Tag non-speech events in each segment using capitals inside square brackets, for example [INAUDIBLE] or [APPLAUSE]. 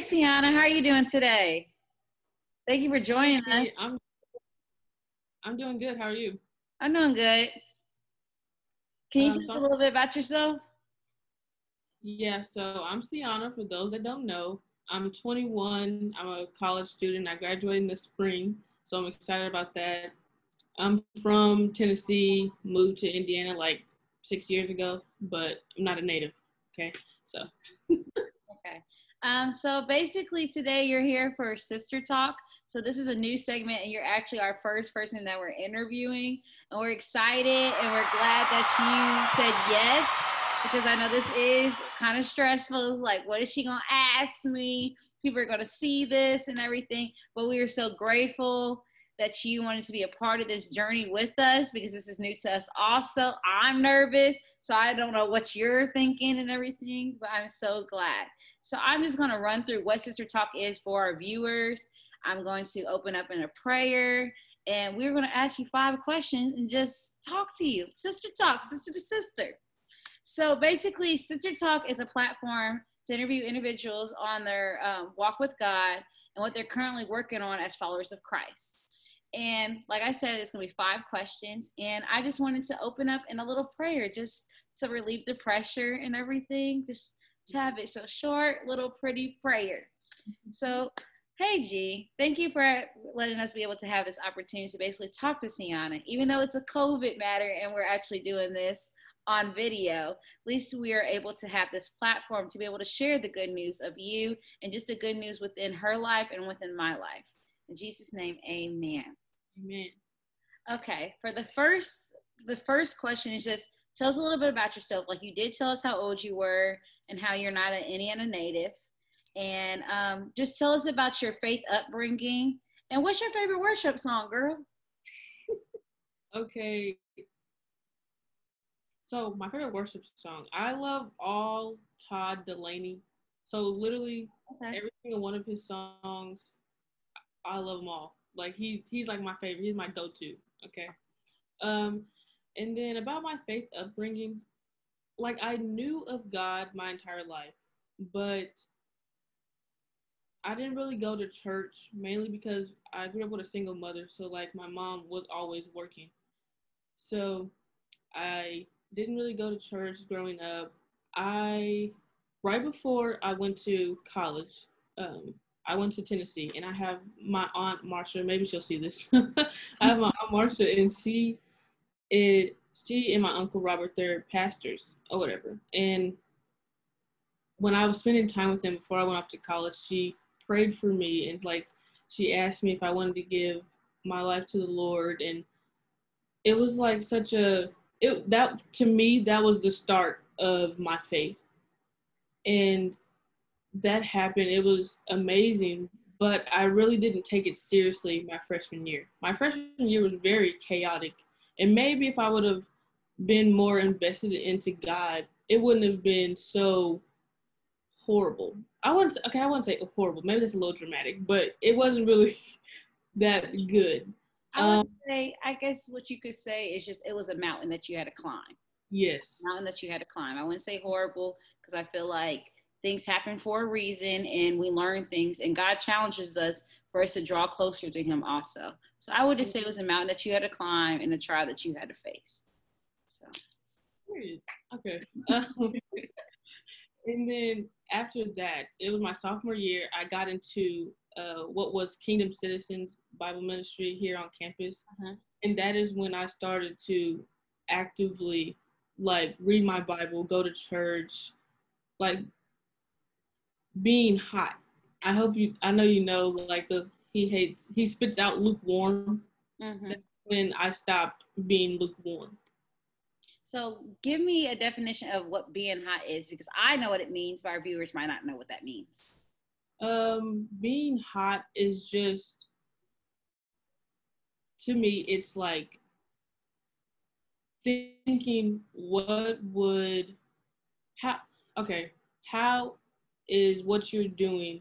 Hey, Sienna, how are you doing today? Thank you for joining us. I'm I'm doing good. How are you? I'm doing good. Can you Um, tell us a little bit about yourself? Yeah, so I'm Sienna. For those that don't know, I'm 21. I'm a college student. I graduated in the spring, so I'm excited about that. I'm from Tennessee, moved to Indiana like six years ago, but I'm not a native. Okay, so [LAUGHS] Okay. Um, so basically, today you're here for Sister Talk. So this is a new segment, and you're actually our first person that we're interviewing, and we're excited and we're glad that you said yes because I know this is kind of stressful. It's like, what is she gonna ask me? People are gonna see this and everything, but we are so grateful that you wanted to be a part of this journey with us because this is new to us. Also, I'm nervous, so I don't know what you're thinking and everything, but I'm so glad. So I'm just going to run through what Sister Talk is for our viewers. I'm going to open up in a prayer and we're going to ask you five questions and just talk to you. Sister Talk, sister to sister. So basically, Sister Talk is a platform to interview individuals on their um, walk with God and what they're currently working on as followers of Christ. And like I said, it's going to be five questions. And I just wanted to open up in a little prayer just to relieve the pressure and everything. Just to have it so short, little pretty prayer. So, hey G, thank you for letting us be able to have this opportunity to basically talk to Sienna, even though it's a COVID matter and we're actually doing this on video. At least we are able to have this platform to be able to share the good news of you and just the good news within her life and within my life. In Jesus' name, amen. amen. Okay, for the first the first question is just tell us a little bit about yourself. Like you did tell us how old you were and how you're not an Indiana native, and um, just tell us about your faith upbringing and what's your favorite worship song, girl? [LAUGHS] Okay. So my favorite worship song. I love all Todd Dulaney. So literally Okay. every single one of his songs, I love them all. Like he he's like my favorite. He's my go-to. Okay. Um, and then about my faith upbringing, like I knew of God my entire life, but I didn't really go to church mainly because I grew up with a single mother. So like my mom was always working. So I didn't really go to church growing up. I right before I went to college, um, I went to Tennessee, and I have my aunt Marsha. Maybe she'll see this. [LAUGHS] I have my aunt Marsha, and she, it, she and my uncle Robert, they're pastors or whatever. And when I was spending time with them before I went off to college, she prayed for me and like she asked me if I wanted to give my life to the Lord, and it was like such a it that to me that was the start of my faith. And that happened. It was amazing but i really didn't take it seriously my freshman year. My freshman year was very chaotic and maybe if i would have been more invested into god it wouldn't have been so horrible i wouldn't say, okay i wouldn't say horrible maybe that's a little dramatic but it wasn't really [LAUGHS] that good I would Um, say, I guess what you could say is just it was a mountain that you had to climb. yes mountain that you had to climb. I wouldn't say horrible because I feel like things happen for a reason and we learn things and God challenges us for us to draw closer to him also. So I would just say it was a mountain that you had to climb and a trial that you had to face. So Okay. [LAUGHS] And then after that, it was my sophomore year. I got into uh, what was Kingdom Citizens Bible Ministry here on campus, Mhm. and that is when I started to actively like read my Bible, go to church, like being hot. I hope you. I know you know like the he hates he spits out lukewarm. mhm. When I stopped being lukewarm. So give me a definition of what being hot is because I know what it means, but our viewers might not know what that means. Um, being hot is just to me, it's like thinking what would how okay, how is what you're doing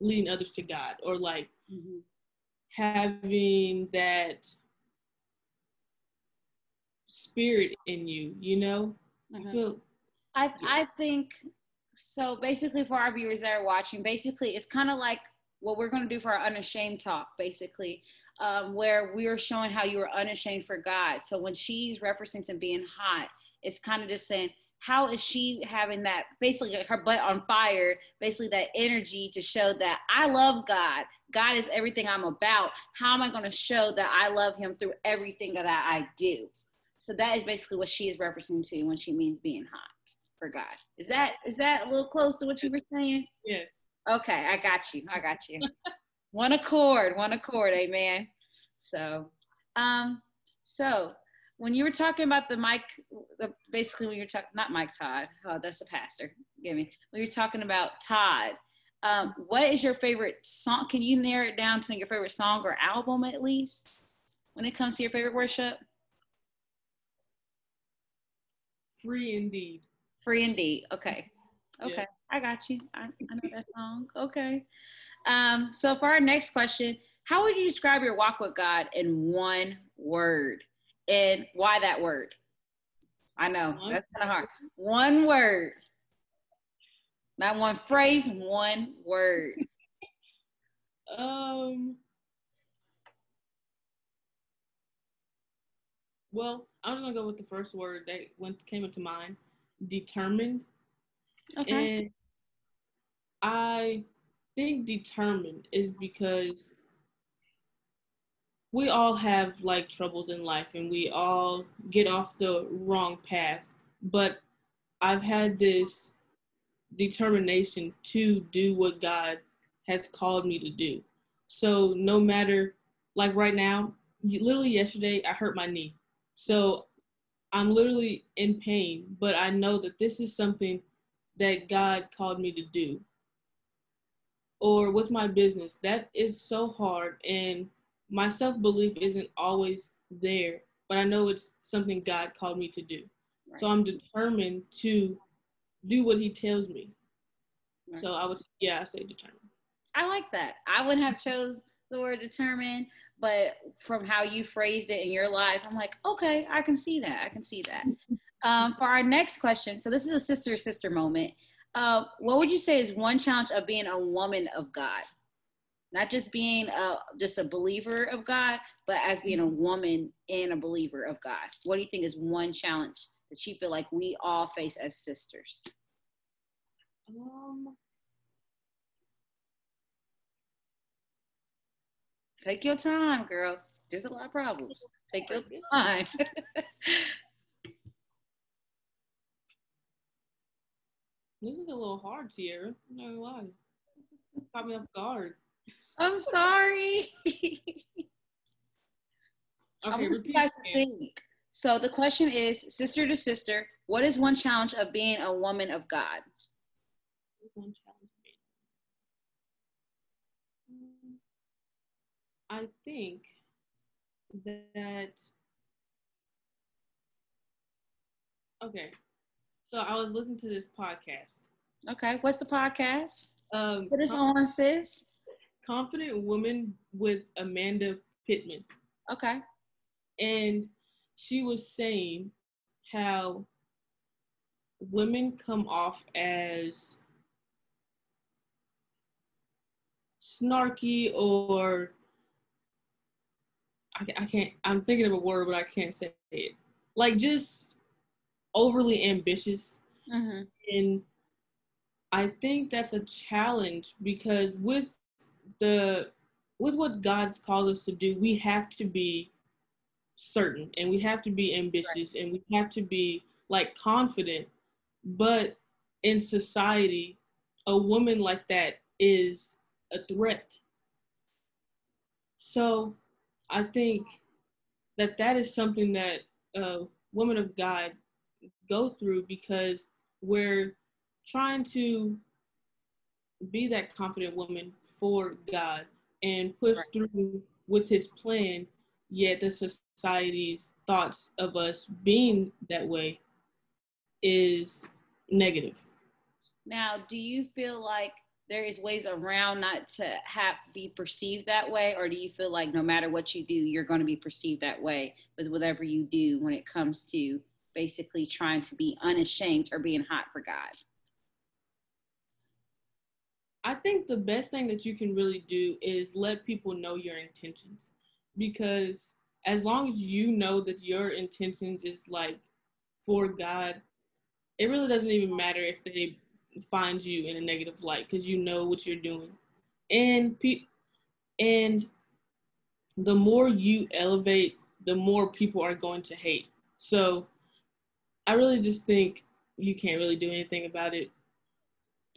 leading others to God or like Mhm. having that spirit in you, you know? I Mhm. feel I I think so basically, for our viewers that are watching, basically, it's kind of like what we're going to do for our unashamed talk, basically, um, where we are showing how you are unashamed for God. So when she's referencing to being hot, it's kind of just saying, how is she having that basically her butt on fire basically that energy to show that i love god. God is everything i'm about. How am i going to show that i love him through everything that i do? So that is basically what she is referencing to when she means being hot for god. Is that is that a little close to what you were saying? Yes. Okay i got you i got you. One accord one accord amen. So um so when you were talking about the Mike, the, basically when you're talking, not Mike Todd, oh, that's a pastor, give me. When you're talking about Todd, um, what is your favorite song? Can you narrow it down to your favorite song or album at least when it comes to your favorite worship? Free indeed. Free indeed. Okay. Okay. Yeah. I got you. I, I know that song. Okay. Um, so for our next question, how would you describe your walk with God in one word? And why that word? I know that's kind of hard. One word. Not one phrase, one word. [LAUGHS] um Well, I was gonna go with the first word that went came into mind, determined. Okay. And I think determined is because we all have like troubles in life and we all get off the wrong path. But I've had this determination to do what God has called me to do. So no matter, like right now, literally yesterday, I hurt my knee. So I'm literally in pain, but I know that this is something that God called me to do. Or with my business, that is so hard. And my self belief isn't always there, but I know it's something God called me to do. Right. So I'm determined to do what He tells me. Right. So I would, yeah, I say determined. I like that. I wouldn't have chose the word determined, but from how you phrased it in your life, I'm like, okay, I can see that. I can see that. [LAUGHS] Um, for our next question, so this is a sister sister moment. Uh, what would you say is one challenge of being a woman of God? Not just being a, just a believer of God, but as being a woman and a believer of God. What do you think is one challenge that you feel like we all face as sisters? Um, take your time, girl. There's a lot of problems. Take your time. [LAUGHS] this is a little hard, Sierra. No lie. Caught me off guard. I'm sorry. okay, repeat guys think. So the question is, sister to sister, what is one challenge of being a woman of God? One challenge. I think that okay. So I was listening to this podcast. Okay, what's the podcast? Um, what is on, sis? Confident Woman with Amanda Pittman. Okay. And she was saying how women come off as snarky or I, I can't i'm thinking of a word but i can't say it like just overly ambitious mm-hmm. and i think that's a challenge because with the with what God's called us to do, we have to be certain and we have to be ambitious right. and we have to be like confident. But in society, a woman like that is a threat. So I think that that is something that uh, women of God go through because we're trying to be that confident woman for God and push right. through with his plan, yet the society's thoughts of us being that way is negative. Now, do you feel like there is ways around not to have be perceived that way, or do you feel like no matter what you do, you're going to be perceived that way with whatever you do when it comes to basically trying to be unashamed or being hot for God? I think the best thing that you can really do is let people know your intentions because as long as you know that your intentions is like for God, it really doesn't even matter if they find you in a negative light because you know what you're doing. And pe- and the more you elevate, the more people are going to hate. So I really just think you can't really do anything about it.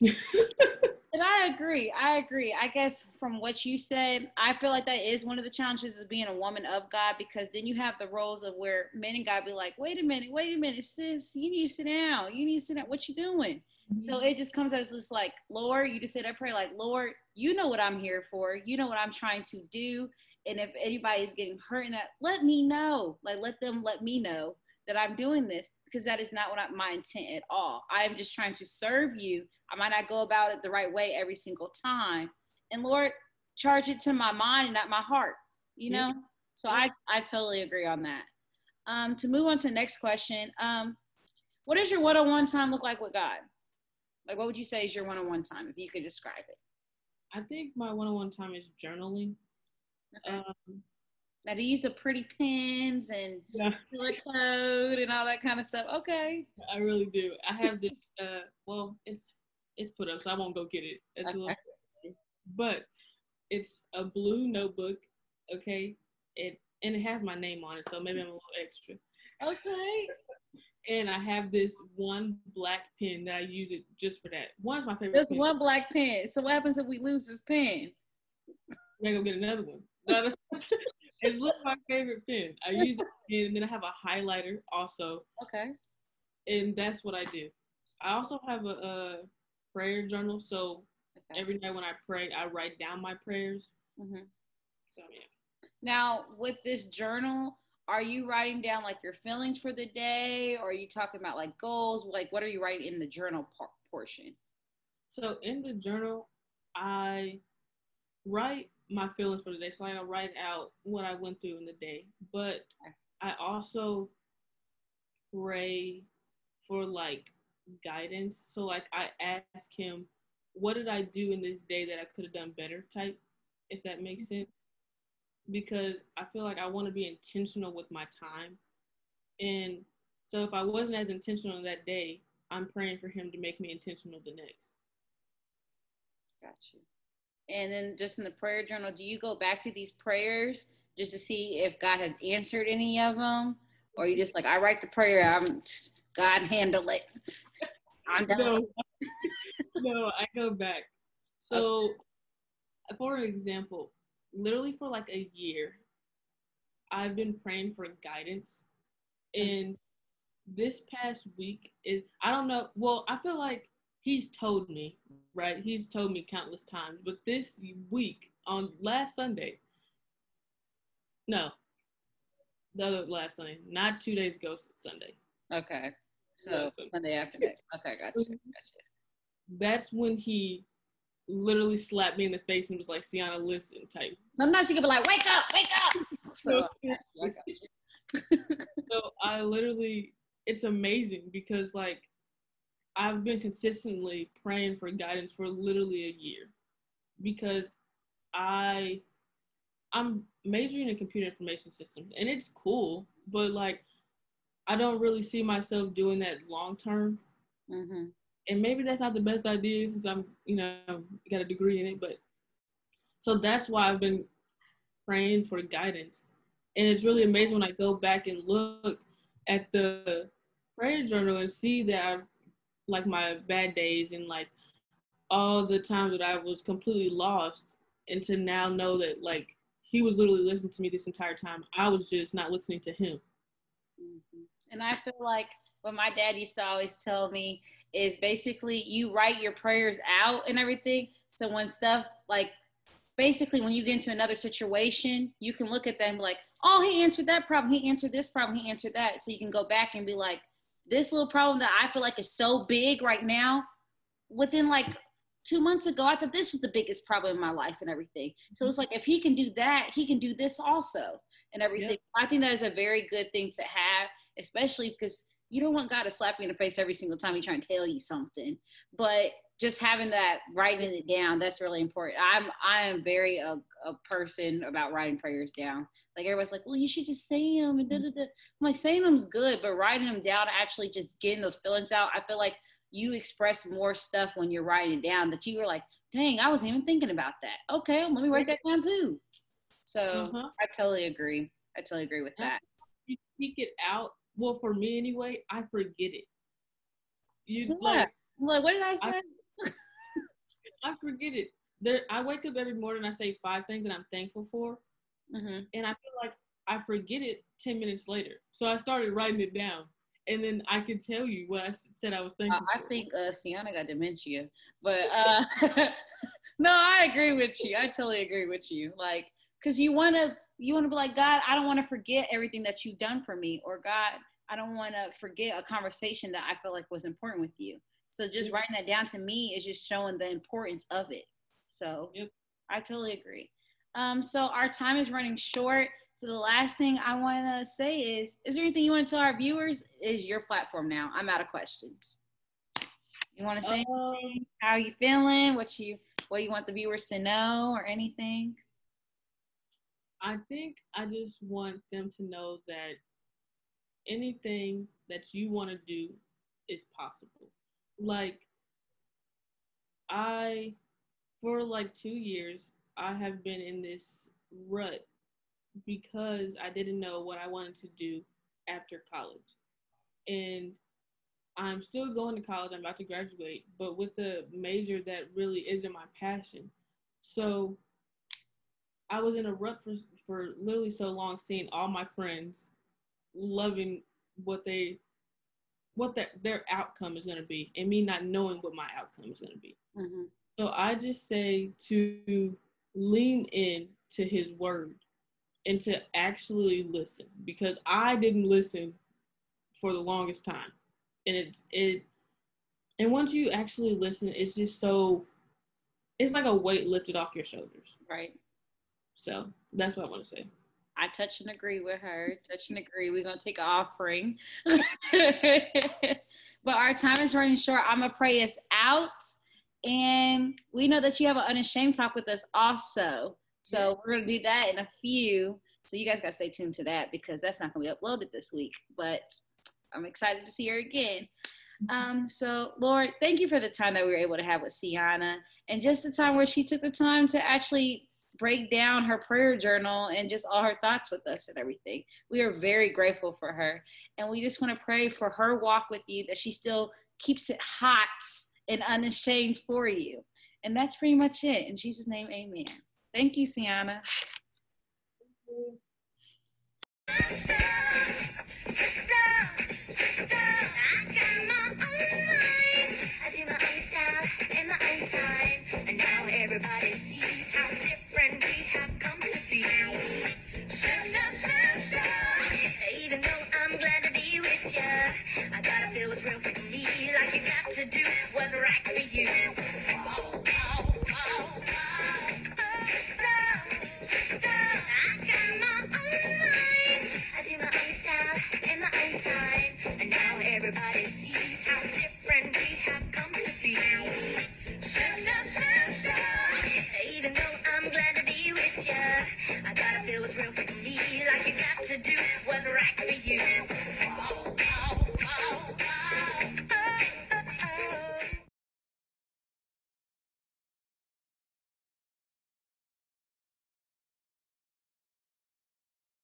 [LAUGHS] and I agree. I agree. I guess from what you said, I feel like that is one of the challenges of being a woman of God because then you have the roles of where men and God be like, wait a minute, wait a minute, sis, you need to sit down. You need to sit down. What you doing? Mm-hmm. So it just comes as just like, Lord, you just say that prayer like, Lord, you know what I'm here for. You know what I'm trying to do. And if anybody is getting hurt in that, let me know. Like, let them let me know that I'm doing this because that is not what I, my intent at all. I am just trying to serve you. I might not go about it the right way every single time. And Lord, charge it to my mind and not my heart, you know? So I, I totally agree on that. Um, to move on to the next question, um, what does your one-on-one time look like with God? Like, what would you say is your one-on-one time if you could describe it? I think my one-on-one time is journaling. Okay. Um, now, do you use the pretty pins and yeah. code and all that kind of stuff? Okay. I really do. I have this. Uh, well, it's it's put up, so I won't go get it. It's okay. a little, but it's a blue notebook. Okay, it and it has my name on it, so maybe I'm a little extra. Okay. and I have this one black pen that I use it just for that. One is my favorite. Just one black pen. So what happens if we lose this pen? We're gonna go get another one. [LAUGHS] [LAUGHS] it's my favorite pen. I use it, and then I have a highlighter also. Okay. And that's what I do. I also have a, a prayer journal, so okay. every night when I pray, I write down my prayers. Mm-hmm. So yeah. Now with this journal, are you writing down like your feelings for the day, or are you talking about like goals? Like what are you writing in the journal part, portion? So in the journal, I write my feelings for the day. So I write out what I went through in the day. But I also pray for like guidance. So like I ask him, what did I do in this day that I could have done better type, if that makes mm-hmm. sense. Because I feel like I want to be intentional with my time. And so if I wasn't as intentional that day, I'm praying for him to make me intentional the next. Got you. And then just in the prayer journal, do you go back to these prayers just to see if God has answered any of them? Or you just like, I write the prayer, I'm God handle it. I'm done. [LAUGHS] No, [LAUGHS] no I go back. So okay. for example, literally for like a year, I've been praying for guidance. Mm. And this past week is I don't know, well, I feel like he's told me, right? He's told me countless times. But this week, on last Sunday, no, the other last Sunday, not two days ago, Sunday. Okay. So Sunday after next. Okay, gotcha. [LAUGHS] gotcha. That's when he literally slapped me in the face and was like, Sienna, listen, type. Sometimes he could be like, wake up, wake up. [LAUGHS] So, [LAUGHS] so I literally, it's amazing because like I've been consistently praying for guidance for literally a year because I I'm majoring in computer information systems and it's cool, but like I don't really see myself doing that long term. Mm-hmm. And maybe that's not the best idea since I'm, you know, got a degree in it. But so that's why I've been praying for guidance. And it's really amazing when I go back and look at the prayer journal and see that I've like my bad days and like all the times that I was completely lost and to now know that like he was literally listening to me this entire time. I was just not listening to him. Mm-hmm. And I feel like what my dad used to always tell me is basically you write your prayers out and everything. So when stuff like basically when you get into another situation, you can look at them like, oh, he answered that problem, he answered this problem, he answered that. So you can go back and be like, this little problem that I feel like is so big right now, within like two months ago, I thought this was the biggest problem in my life and everything. So it's like if he can do that, he can do this also and everything. I think that is a very good thing to have, especially because you don't want God to slap you in the face every single time he's trying to tell you something. But just having that writing it down that's really important i'm i am very a, a person about writing prayers down like everybody's like well you should just say them and da, da, da. i'm like saying them's good but writing them down actually just getting those feelings out i feel like you express more stuff when you're writing it down that you were like dang i wasn't even thinking about that okay let me write that down too so uh-huh. i totally agree i totally agree with that you speak it out well for me anyway i forget it you yeah. like, like what did i say [LAUGHS] I forget it. There, I wake up every morning. I say five things that I'm thankful for, mm-hmm. and I feel like I forget it ten minutes later. So I started writing it down, and then I can tell you what I said I was thinking. Uh, I think uh, Sienna got dementia, but [LAUGHS] uh, [LAUGHS] no, I agree with you. I totally agree with you. Like, cause you want to, you want to be like God. I don't want to forget everything that you've done for me, or God, I don't want to forget a conversation that I felt like was important with you. So just writing that down to me is just showing the importance of it. So yep. I totally agree. Um, so our time is running short. So the last thing I want to say is, is there anything you want to tell our viewers? Is your platform now? I'm out of questions. You want to say how you feeling? What you what you want the viewers to know or anything? I think I just want them to know that anything that you want to do is possible like I for like 2 years I have been in this rut because I didn't know what I wanted to do after college. And I'm still going to college. I'm about to graduate, but with a major that really isn't my passion. So I was in a rut for for literally so long, seeing all my friends loving what they what that their outcome is going to be and me not knowing what my outcome is going to be. Mm-hmm. so i just say to lean in to his word and to actually listen because i didn't listen for the longest time. And it's it and once you actually listen it's just so it's like a weight lifted off your shoulders. Right. So that's what i want to say I touch and agree with her. Touch and agree. We're gonna take an offering. [LAUGHS] but our time is running short. I'm gonna pray us out. And we know that you have an unashamed talk with us also. So yeah. we're gonna do that in a few. So you guys gotta stay tuned to that because that's not gonna be uploaded this week. But I'm excited to see her again. Um, so Lord, thank you for the time that we were able to have with Sienna and just the time where she took the time to actually break down her prayer journal and just all her thoughts with us and everything. We are very grateful for her. And we just want to pray for her walk with you that she still keeps it hot and unashamed for you. And that's pretty much it. In Jesus' name, amen. Thank you, Sienna. And my own time. And now everybody sees how different we have come to be. Sister, sister, even though I'm glad to be with you, I gotta feel what's real for me, like you got to do what's right for you.